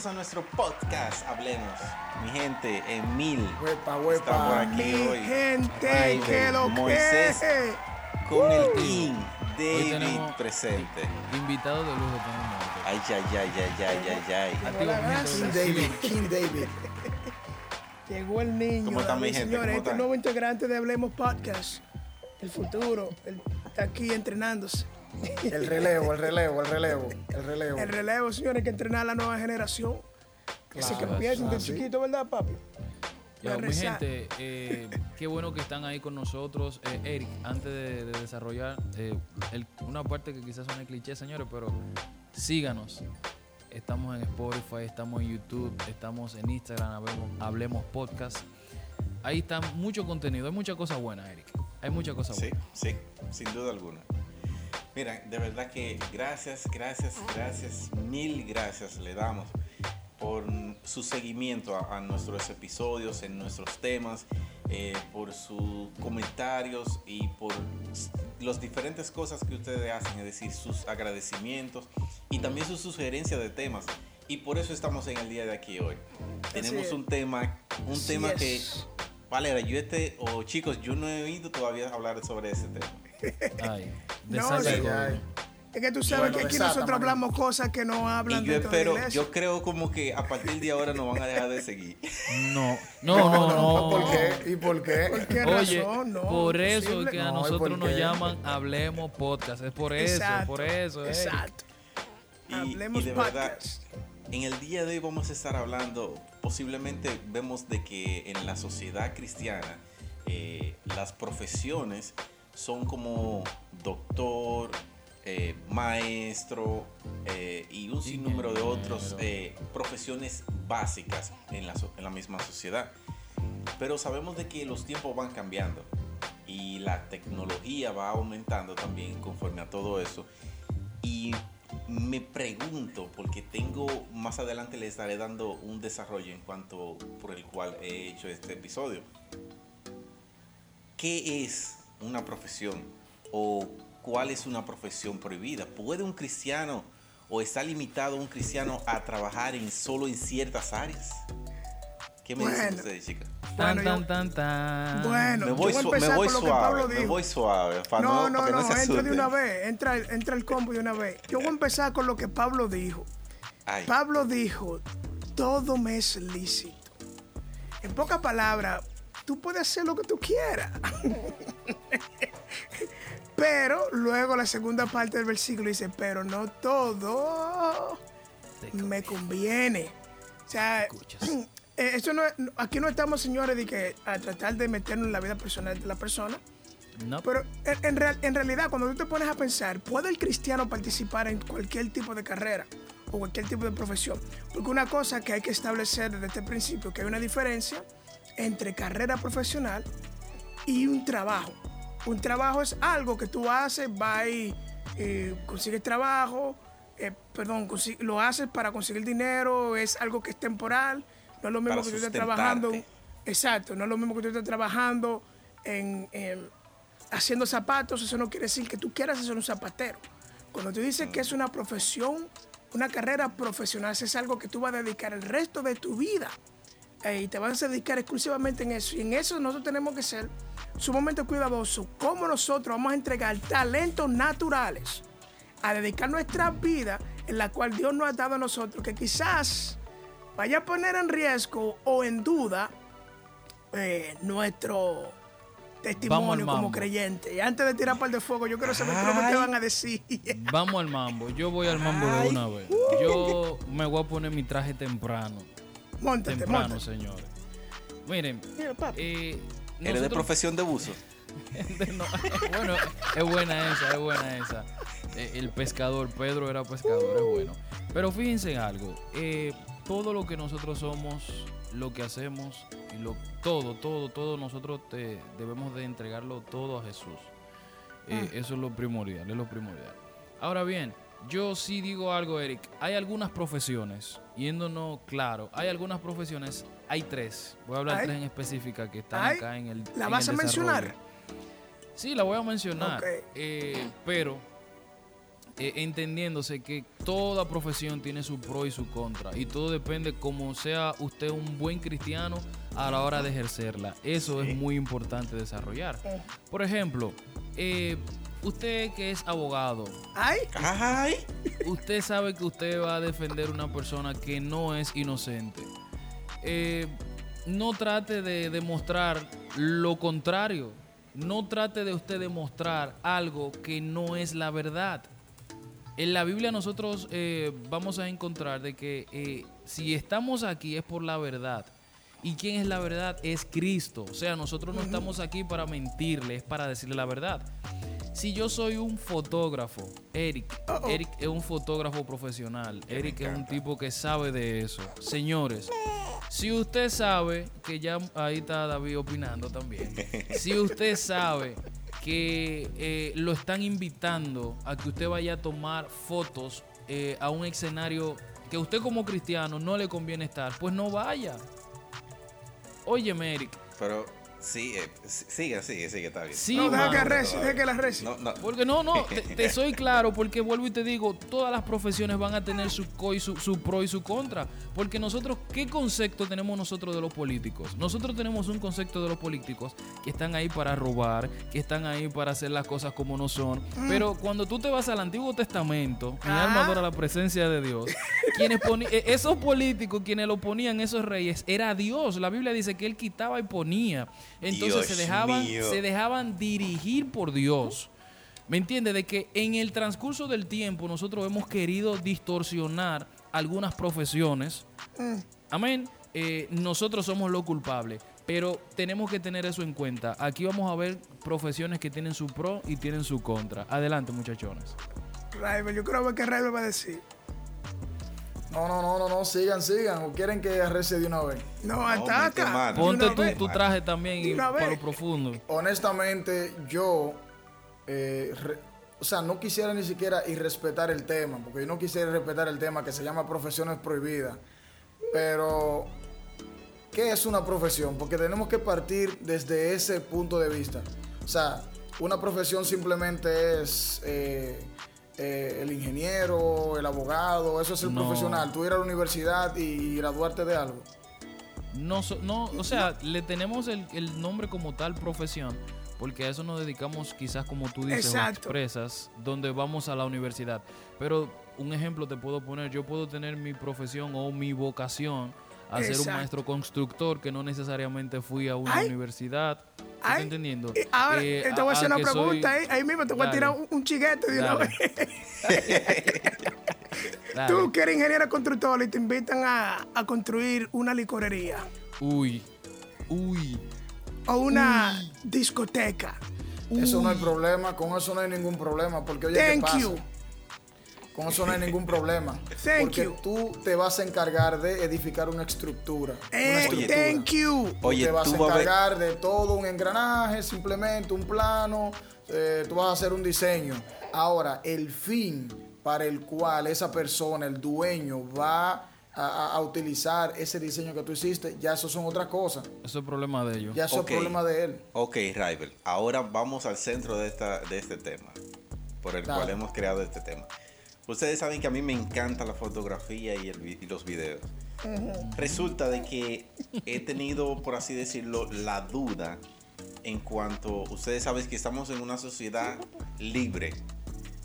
bienvenidos a nuestro podcast Hablemos. Mi gente, Emil Huepa, está por huepa. aquí Mi hoy. gente, que lo Moisés. que. Con el King David presente. invitado de lujo tenemos. Ay, ay, ay, ay, ay, ay, ay. King David, King David. Llegó el niño. ¿Cómo mi David, gente? Señores, ¿Cómo este nuevo integrante de Hablemos Podcast. El futuro. Él está aquí entrenándose. El relevo, el relevo, el relevo, el relevo. El relevo, señores, hay que entrenar a la nueva generación. Ese que Claro, empiecen de claro, sí. chiquito, ¿verdad, papi? Ya, mi gente, eh, qué bueno que están ahí con nosotros. Eh, Eric, antes de, de desarrollar eh, el- una parte que quizás suene cliché, señores, pero síganos. Estamos en Spotify, estamos en YouTube, estamos en Instagram, hablemos, hablemos podcast. Ahí está mucho contenido, hay muchas cosas buenas, Eric. Hay muchas cosas Sí, buenas. sí, sin duda alguna. Mira, de verdad que gracias, gracias, gracias, mil gracias le damos por su seguimiento a, a nuestros episodios, en nuestros temas, eh, por sus comentarios y por las diferentes cosas que ustedes hacen, es decir, sus agradecimientos y también sus sugerencias de temas. Y por eso estamos en el día de aquí hoy. Tenemos es. un tema, un tema que. Valera, yo este, o chicos, yo no he oído todavía hablar sobre ese tema. Ay, No, sí. Es que tú sabes Bueno, que aquí nosotros hablamos cosas que no hablan Y yo de espero, iglesia. yo creo como que a partir de ahora no van a dejar de seguir. No, no, no, no. ¿Por qué? ¿Y por qué? ¿Por qué Oye, razón? No, por eso es imposible. que a No, ¿y nosotros nos llaman Hablemos Podcast. Es por eso, Exacto, por eso. Exacto. Y, Hablemos y de verdad, podcast. en el día de hoy vamos a estar hablando, posiblemente vemos de que en la sociedad cristiana eh, las profesiones son como doctor, eh, maestro eh, y un sinnúmero de otros eh, profesiones básicas en la, so- en la misma sociedad. Pero sabemos de que los tiempos van cambiando y la tecnología va aumentando también conforme a todo eso. Y me pregunto, porque tengo más adelante les estaré dando un desarrollo en cuanto por el cual he hecho este episodio. ¿Qué es una profesión o cuál es una profesión prohibida? ¿Puede un cristiano o está limitado un cristiano a trabajar en solo en ciertas áreas? ¿Qué me dicen Bueno. ustedes, chicas? Tan, Bueno, tan, tan, tan. Bueno, Me voy, yo voy a me voy con lo que suave, Pablo me dijo. voy suave. para No, no, no, para que no, no se entra de una vez, entra, entra el combo de una vez. Yo voy a empezar con lo que Pablo dijo. Ay, Pablo dijo, todo me es lícito. En pocas palabras, tú puedes hacer lo que tú quieras. pero luego la segunda parte del versículo dice, pero no todo me conviene. O sea, eh, eso no aquí no estamos, señores, de que a tratar de meternos en la vida personal de la persona. No, Pero en, en real- en realidad, cuando tú te pones a pensar, ¿puede el cristiano participar en cualquier tipo de carrera o cualquier tipo de profesión? Porque una cosa que hay que establecer desde este principio, que hay una diferencia entre carrera profesional y un trabajo. Un trabajo es algo que tú haces, vas y eh, consigues trabajo, eh, perdón, lo haces para conseguir dinero, es algo que es temporal, no es lo mismo Para que tú estés trabajando. Exacto, no es lo mismo que tú estés trabajando en, en- haciendo zapatos, eso no quiere decir que tú quieras ser un zapatero. Cuando tú dices que es una profesión, una carrera profesional, es algo que tú vas a dedicar el resto de tu vida eh, y te vas a dedicar exclusivamente en eso. Y en eso nosotros tenemos que ser sumamente cuidadosos. Cómo nosotros vamos a entregar talentos naturales a dedicar nuestra vida en la cual Dios nos ha dado a nosotros, que quizás vaya a poner en riesgo o en duda eh, nuestro testimonio como creyente. Y antes de tirar par de fuego, yo quiero saber qué es lo que te van a decir. vamos al mambo. Yo voy al mambo de una vez. Yo me voy a poner mi traje temprano. Móntate, Temprano, señores. Miren, Mira, papi. Eh, ¿Eres de nosotros- profesión de buzo? No, bueno, es buena esa, es buena esa. Eh, el pescador, Pedro era pescador, es bueno. Pero fíjense en algo, eh, todo lo que nosotros somos, lo que hacemos, y lo, todo, todo, todo, nosotros te- debemos de entregarlo todo a Jesús. Eh, Eso es lo primordial, es lo primordial. Ahora bien, yo sí digo algo, Eric. Hay algunas profesiones, yéndonos claro, hay algunas profesiones, hay tres. Voy a hablar Ay. tres en específica que están Ay. acá en el. ¿La en vas el a mencionar? Sí, la voy a mencionar. Eh, pero eh, entendiéndose que toda profesión tiene su pro y su contra y todo depende como sea usted un buen cristiano a la hora de ejercerla. Eso es muy importante desarrollar. Por ejemplo, eh, usted que es abogado, Ay, Ay, usted sabe que usted va a defender a una persona que no es inocente. Eh, no trate de demostrar lo contrario. No trate de usted demostrar algo que no es la verdad. En la Biblia nosotros eh, vamos a encontrar de que eh, si estamos aquí es por la verdad. ¿Y quién es la verdad? Es Cristo. O sea, nosotros no estamos aquí para mentirle, es para decirle la verdad. Si yo soy un fotógrafo, Eric, Eric es un fotógrafo profesional. Eric es un tipo que sabe de eso. Señores, si usted sabe, que ya ahí está David opinando también, si usted sabe que eh, lo están invitando a que usted vaya a tomar fotos eh, a un escenario que a usted como cristiano no le conviene estar, pues no vaya. Óyeme, Eric, pero sí, eh, sigue, sigue, sigue, está bien. sí, no, deja que reci, deja que la reci. No, no. Porque no, no, te, te soy claro, porque vuelvo y te digo, todas las profesiones van a tener su, co y su, su pro y su contra. Porque nosotros, ¿qué concepto tenemos nosotros de los políticos? Nosotros tenemos un concepto de los políticos que están ahí para robar, que están ahí para hacer las cosas como no son. Pero cuando tú te vas al Antiguo Testamento, mi Ah. alma adora la presencia de Dios, quienes eh, esos políticos, quienes lo ponían, esos reyes, era Dios. La Biblia dice que él quitaba y ponía. Entonces Dios se dejaban, mío. se dejaban dirigir por Dios. ¿Me entiende? De que en el transcurso del tiempo nosotros hemos querido distorsionar algunas profesiones. Amén. Eh, nosotros somos los culpables. Pero tenemos que tener eso en cuenta. Aquí vamos a ver profesiones que tienen su pro y tienen su contra. Adelante, muchachones. Raibel, yo creo que Raibel va a decir. No, no, no, no, no, sigan, sigan. ¿O quieren que arrece de una vez? No, mano. de Ponte una tu, traje también y para lo profundo. Honestamente, yo, eh, re- o sea, no quisiera ni siquiera irrespetar el tema, porque yo no quisiera respetar el tema que se llama profesiones prohibidas. Pero, ¿qué es una profesión? Porque tenemos que partir desde ese punto de vista. O sea, una profesión simplemente es eh, eh, el ingeniero, el abogado, eso es el No. profesional. Tú ir a la universidad y graduarte de algo. No, so- no, o sea, le tenemos el, el nombre como tal profesión, porque a eso nos dedicamos quizás como tú dices, o Exacto. expresas, donde vamos a la universidad. Pero un ejemplo te puedo poner, yo puedo tener mi profesión o mi vocación a ser un maestro constructor que no necesariamente fui a una Ay. universidad. ¿Tú estás entendiendo? y ahora Eh, te voy a hacer una soy- pregunta ahí, ahí mismo te voy a tirar un, un chiguete de una vez. Tú que eres ingeniero constructor y te invitan a, a construir una licorería Uy, uy. o una discoteca. Eso no hay problema, con eso no hay ningún problema, porque oye, ¿qué Thank pasa? you. Con eso no hay ningún problema. Thank porque you. tú te vas a encargar de edificar una estructura. una estructura. thank you. Tú Oye, te vas a tú encargar de todo un engranaje, simplemente un plano, eh, tú vas a hacer un diseño. Ahora, el fin para el cual esa persona, el dueño, va a, utilizar ese diseño que tú hiciste, ya eso son otras cosas. Eso es problema de ellos. Ya eso es problema de él. Ok, Rival, ahora vamos al centro de, esta, de este tema, por el Dale. cual hemos creado este tema. Ustedes saben que a mí me encanta la fotografía y, el vi- y los videos. Resulta de que he tenido, por así decirlo, la duda en cuanto, ustedes saben que estamos en una sociedad libre.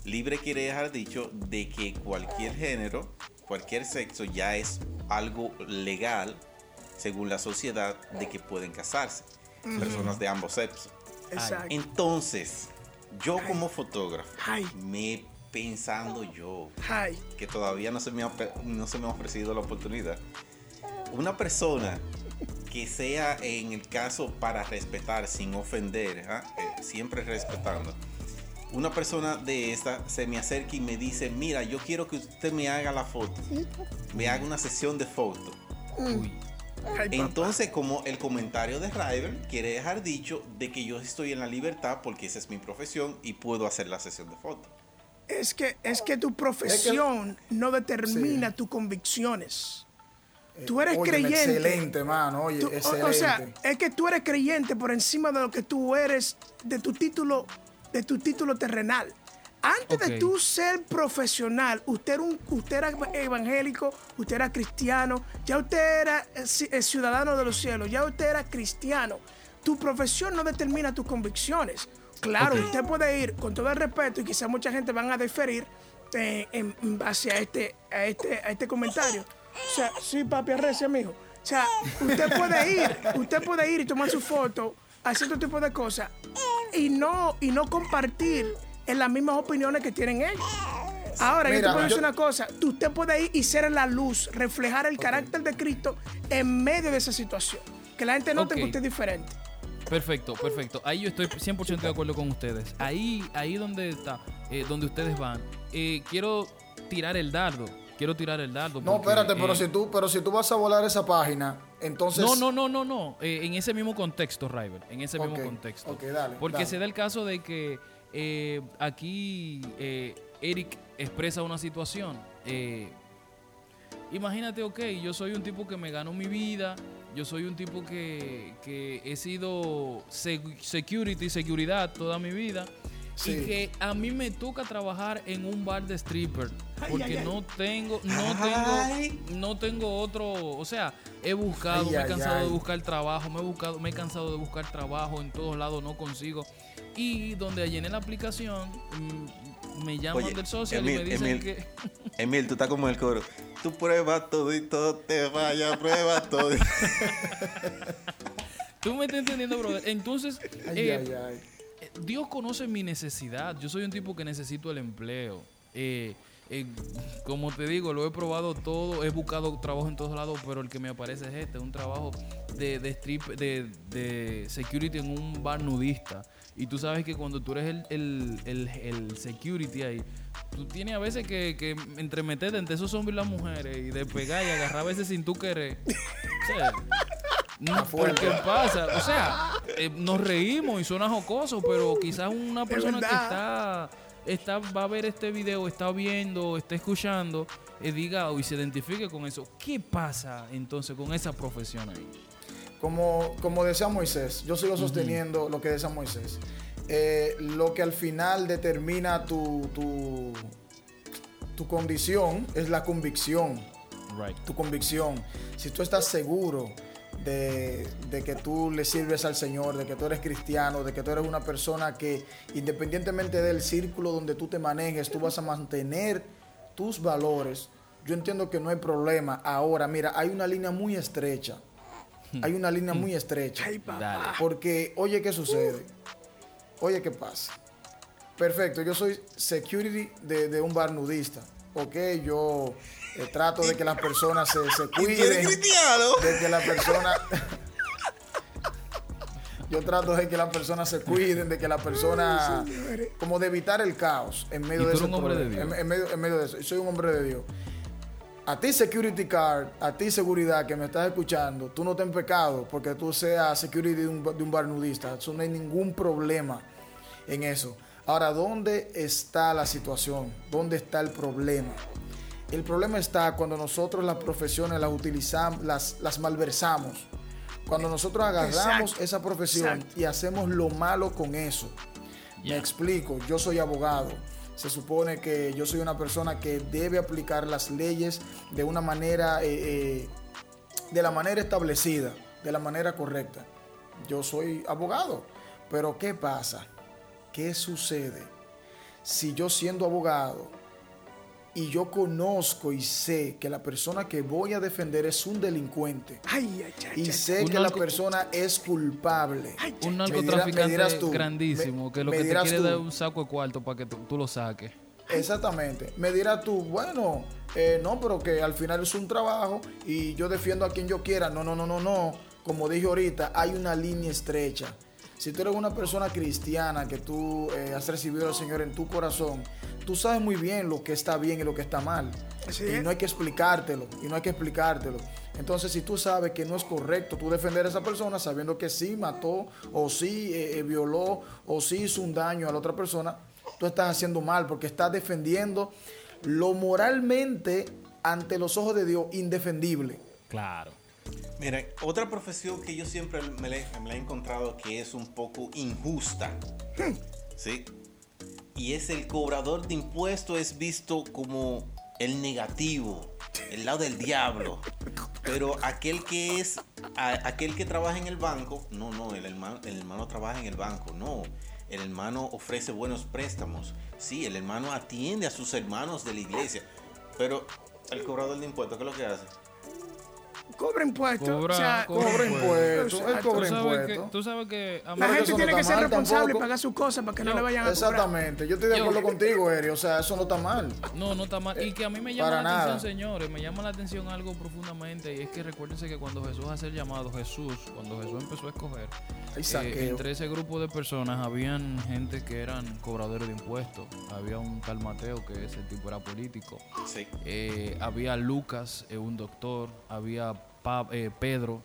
Libre quiere dejar dicho de que cualquier género, cualquier sexo ya es algo legal según la sociedad de que pueden casarse. Personas de ambos sexos. Exacto. Entonces, yo como fotógrafo, Ay. me pensando yo, Ay, que todavía no se me ha, no se me ha ofrecido la oportunidad, una persona que sea en el caso para respetar, sin ofender, ¿ah? Eh, siempre respetando, una persona de esta se me acerca y me dice, mira, yo quiero que usted me haga la foto, me haga una sesión de foto. Uy. ay, papá. Entonces, como el comentario de Rival quiere dejar dicho de que yo estoy en la libertad porque esa es mi profesión y puedo hacer la sesión de foto. Es que, es que tu profesión no determina Sí. tus convicciones. Tú eres Óyeme, creyente. Excelente, mano. Oye, Tú- o- excelente. o, sea, es que tú eres creyente por encima de lo que tú eres, de tu título, de tu título terrenal. Antes de tú ser profesional, usted era, un, usted era evangélico, usted era cristiano, ya usted era eh, eh, ciudadano de los cielos, ya usted era cristiano. Tu profesión no determina tus convicciones. Claro, usted puede ir con todo el respeto y quizás mucha gente van a deferir eh, en, base a este, a, este, a este comentario. O sea, sí, papi, arrecia, mijo. O sea, usted puede ir, usted puede ir y tomar su foto, hacer todo tipo de cosas y no, y no compartir en las mismas opiniones que tienen ellos. Ahora, yo te puedo decir yo- una cosa, tú- usted puede ir y ser la luz, reflejar el carácter de Cristo en medio de esa situación. Que la gente note que usted es diferente. Perfecto, perfecto. Ahí yo estoy 100% de acuerdo con ustedes. Ahí, ahí donde está, eh, donde ustedes van. Eh, quiero tirar el dardo. Quiero tirar el dardo. No, espérate, pero eh, si tú, pero si tú vas a volar esa página, entonces. No, no, no, no, no. Eh, en ese mismo contexto, Rival. En ese mismo contexto. ok, dale, Porque dale. se da el caso de que eh, aquí eh, Eric expresa una situación. Eh, imagínate, ok, yo soy un tipo que me ganó mi vida. Yo soy un tipo que, que he sido sec- security, seguridad toda mi vida. Sí. Y que a mí me toca trabajar en un bar de stripper. Porque ay, ay. no tengo, no Ay. tengo, no tengo otro, o sea, he buscado, Ay, me he ay, cansado ay. de buscar trabajo, me he buscado, me he cansado de buscar trabajo en todos lados, no consigo. Y donde llené la aplicación, mm, me llaman Oye, del social y me dicen Emil. que Emil, tú estás como en el coro. Tú pruebas todo y todo te vaya, prueba todo. y- tú me estás entendiendo, brother. Entonces, Ay, eh, ay, ay. Eh, Dios conoce mi necesidad. Yo soy un tipo que necesito el empleo. Eh, eh, como te digo, lo he probado todo, he buscado trabajo en todos lados, pero el que me aparece es este, un trabajo de, de strip, de, de security en un bar nudista. Y tú sabes que cuando tú eres el, el, el, el security ahí, tú tienes a veces que, que entremeterte entre esos hombres y las mujeres y despegar y agarrar a veces sin tú querer. O sea, no, porque pasa, o sea, eh, nos reímos y suena jocoso, pero quizás una persona que está, está, va a ver este video, está viendo, está escuchando, eh, diga y se identifique con eso. ¿Qué pasa entonces con esa profesión ahí? Como, como decía Moisés, yo sigo sosteniendo lo que decía Moisés. Eh, lo que al final determina tu, tu, tu condición es la convicción. Right. Tu convicción. Si tú estás seguro de, de que tú le sirves al Señor, de que tú eres cristiano, de que tú eres una persona que independientemente del círculo donde tú te manejes, tú vas a mantener tus valores. Yo entiendo que no hay problema. Ahora, mira, hay una línea muy estrecha. Hay una línea muy estrecha. Porque, oye, ¿qué sucede? Oye, ¿qué pasa? Perfecto, yo soy security de, de un bar nudista. Ok, yo eh, trato de que las personas se, se ¿Y tú eres cuiden, cristiano? de que la persona... yo trato de que las personas se cuiden, de que la persona... Como de evitar el caos en medio Y tú de. En, en medio, en medio de eso. Soy un hombre de Dios. A ti security card, a ti seguridad que me estás escuchando, tú no estás en pecado porque tú seas security de un, de un bar nudista. Eso no hay ningún problema en eso. Ahora, ¿dónde está la situación? ¿Dónde está el problema? El problema está cuando nosotros las profesiones las utilizamos, las, las malversamos. Cuando nosotros agarramos Exacto, esa profesión exacto. y hacemos lo malo con eso. Me explico, yo soy abogado. Se supone que yo soy una persona que debe aplicar las leyes de una manera, eh, eh, de la manera establecida, de la manera correcta. Yo soy abogado. Pero ¿qué pasa? ¿Qué sucede si yo siendo abogado y yo conozco y sé que la persona que voy a defender es un delincuente Ay, ay, ay, y sé que la persona es culpable? Un narcotraficante dirás tú, grandísimo me- que lo que te quiere dar un saco de cuarto para que tú, tú lo saques. Exactamente. Me dirás tú, bueno, eh, no, pero que al final es un trabajo y yo defiendo a quien yo quiera. No, no, no, no, no. Como dije ahorita, hay una línea estrecha. Si tú eres una persona cristiana que tú eh, has recibido al Señor en tu corazón, tú sabes muy bien lo que está bien y lo que está mal. Y no hay que explicártelo, y no hay que explicártelo. Entonces, si tú sabes que no es correcto tú defender a esa persona sabiendo que sí mató, o sí eh, eh, violó, o sí hizo un daño a la otra persona, tú estás haciendo mal porque estás defendiendo lo moralmente ante los ojos de Dios indefendible. Claro. Mira, otra profesión que yo siempre me la, he encontrado que es un poco injusta, ¿sí? y es el cobrador de impuestos es visto como el negativo, el lado del diablo. Pero aquel que es, aquel que trabaja en el banco, no, no, el hermano, el hermano trabaja en el banco, no. El hermano ofrece buenos préstamos. Sí, el hermano atiende a sus hermanos de la iglesia. Pero el cobrador de impuestos, ¿qué es lo que hace? Cobra impuestos. Cobra- o sea, cobra Cobra impuestos, él cobra sabes, que, impuestos. tú sabes que a mí- La gente tiene que ser responsable y pagar sus cosas para que no le vayan a cobrar. Exactamente, yo estoy de Yo- acuerdo contigo, Eri, o sea, eso no está mal. No, no está mal. Y que a mí me llama para la atención, nada. señores, me llama la atención algo profundamente. Y es que recuérdense que cuando Jesús hace el llamado, Jesús, cuando Jesús empezó a escoger, eh, entre ese grupo de personas habían gente que eran cobradores de impuestos. Había un tal Mateo que ese tipo era político. Sí. Eh, había Lucas, eh, un doctor. Había Pa- eh, Pedro,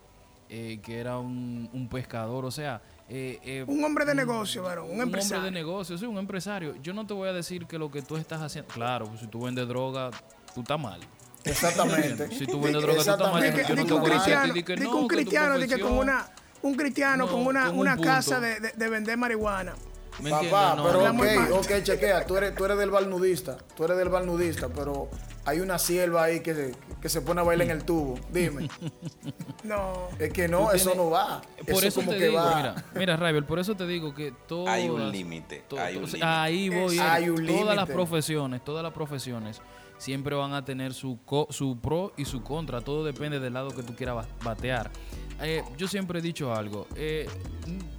eh, que era un, un pescador. O sea, eh, eh, Un hombre de negocio, varón, un un hombre empresario. de negocio, sí, un empresario. Yo no te voy a decir que lo que tú estás haciendo. Claro, si tú vendes droga, tú estás mal. Exactamente. Si tú vendes droga, tú estás mal. Yo no te un voy a decir que no, un cristiano, que con una, un cristiano No, con una, con un una casa de, de- de vender marihuana. ¿Me Papá? No, pero ok, ok, chequea, tú eres, tú eres del balnudista, tú eres del balnudista, pero hay una sierva ahí que se, que se pone a bailar en el tubo. Dime, No. es que no, eso no va. Por eso, como te que digo, va. mira, mira, Raibel, por eso te digo que todas, Hay un límite. Ahí voy. Es- hay un todas las profesiones, todas las profesiones siempre van a tener su, co- su pro y su contra. Todo depende del lado que tú quieras ba- batear. Eh, yo siempre he dicho algo. eh,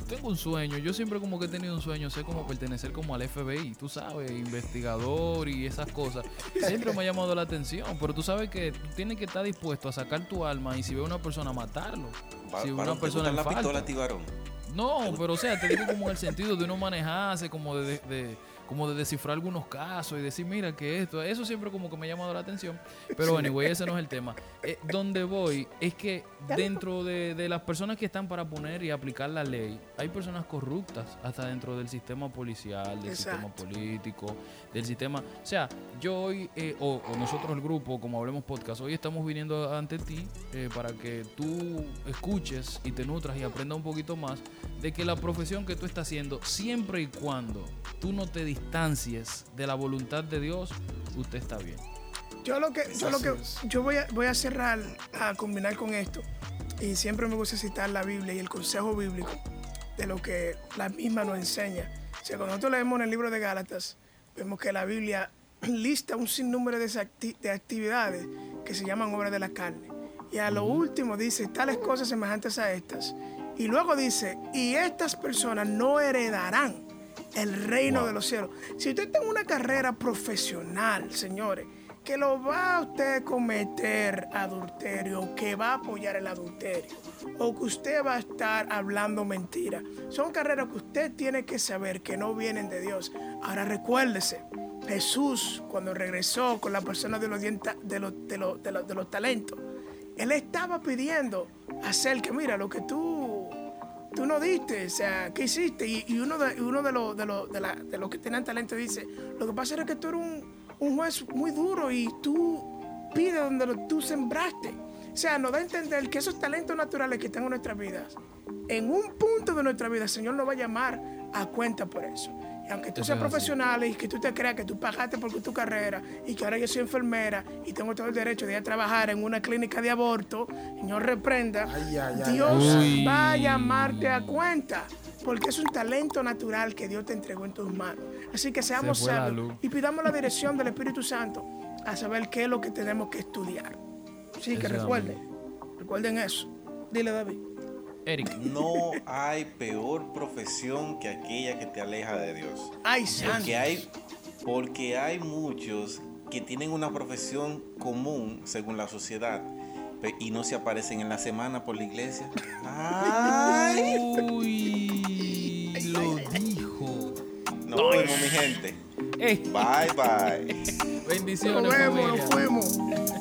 tengo un sueño. Yo siempre como que he tenido un sueño. Sé como pertenecer como al FBI. Tú sabes, investigador y esas cosas. Siempre me ha llamado la atención. Pero tú sabes que tú tienes que estar dispuesto a sacar tu alma y si ve a una persona matarlo. Va- Si una ¿te persona en la falta. pistola tibarón? No, pero o sea, te digo como en el sentido de uno manejarse, como de, de- como de descifrar algunos casos y decir, mira que esto, eso siempre como que me ha llamado la atención. Pero anyway, ese no es el tema. Eh, donde voy es que dentro de, de las personas que están para poner y aplicar la ley, hay personas corruptas hasta dentro del sistema policial, del sistema Exacto. político, del sistema... O sea, yo hoy, eh, o, o nosotros el grupo, como Hablemos Podcast, hoy estamos viniendo ante ti eh, para que tú escuches y te nutras y aprendas un poquito más de que la profesión que tú estás haciendo, siempre y cuando tú no te distancies de la voluntad de Dios, usted está bien. Yo lo que, yo lo que, yo voy a, voy a cerrar, a combinar con esto, y siempre me gusta citar la Biblia y el consejo bíblico de lo que la misma nos enseña. O sea, cuando nosotros leemos en el libro de Gálatas, vemos que la Biblia lista un sinnúmero de, acti- de actividades que se llaman obras de la carne. Y a lo último dice, tales cosas semejantes a estas. Y luego dice, y estas personas no heredarán el reino de los cielos. Si usted en una carrera profesional, señores, que lo va a usted cometer adulterio, que va a apoyar el adulterio, o que usted va a estar hablando mentira, son carreras que usted tiene que saber que no vienen de Dios. Ahora recuérdese, Jesús cuando regresó con la persona de los, dienta- de los, de los, de los, de los talentos, él estaba pidiendo hacer que, mira, lo que tú tú no diste, o sea, ¿qué hiciste? Y, uno, de, uno de, los de, los de, de los que tenían talento dice, lo que pasa era que tú eres un, un juez muy duro y tú pides donde lo- tú sembraste. O sea, nos da a entender que esos talentos naturales que están en nuestras vidas, en un punto de nuestra vida, el Señor nos va a llamar a cuenta por eso. Aunque tú seas es así. profesional y que tú te creas que tú pagaste por tu carrera y que ahora yo soy enfermera y tengo todo el derecho de ir a trabajar en una clínica de aborto, Señor reprenda, Ay, ay, ay, Dios va a llamarte a cuenta. Porque es un talento natural que Dios te entregó en tus manos. Así que seamos la sabios y pidamos la dirección del Espíritu Santo a saber qué es lo que tenemos que estudiar. Sí, que recuerden. Recuerden eso. Dile, David. Eric, No hay peor profesión que aquella que te aleja de Dios. Ay. Porque hay, porque hay muchos que tienen una profesión común según la sociedad y no se aparecen en la semana por la iglesia. ¡Ay! uy, lo dijo. Nos vemos, mi gente. Bye, bye. Nos bendiciones, vemos, familia. nos fuimos.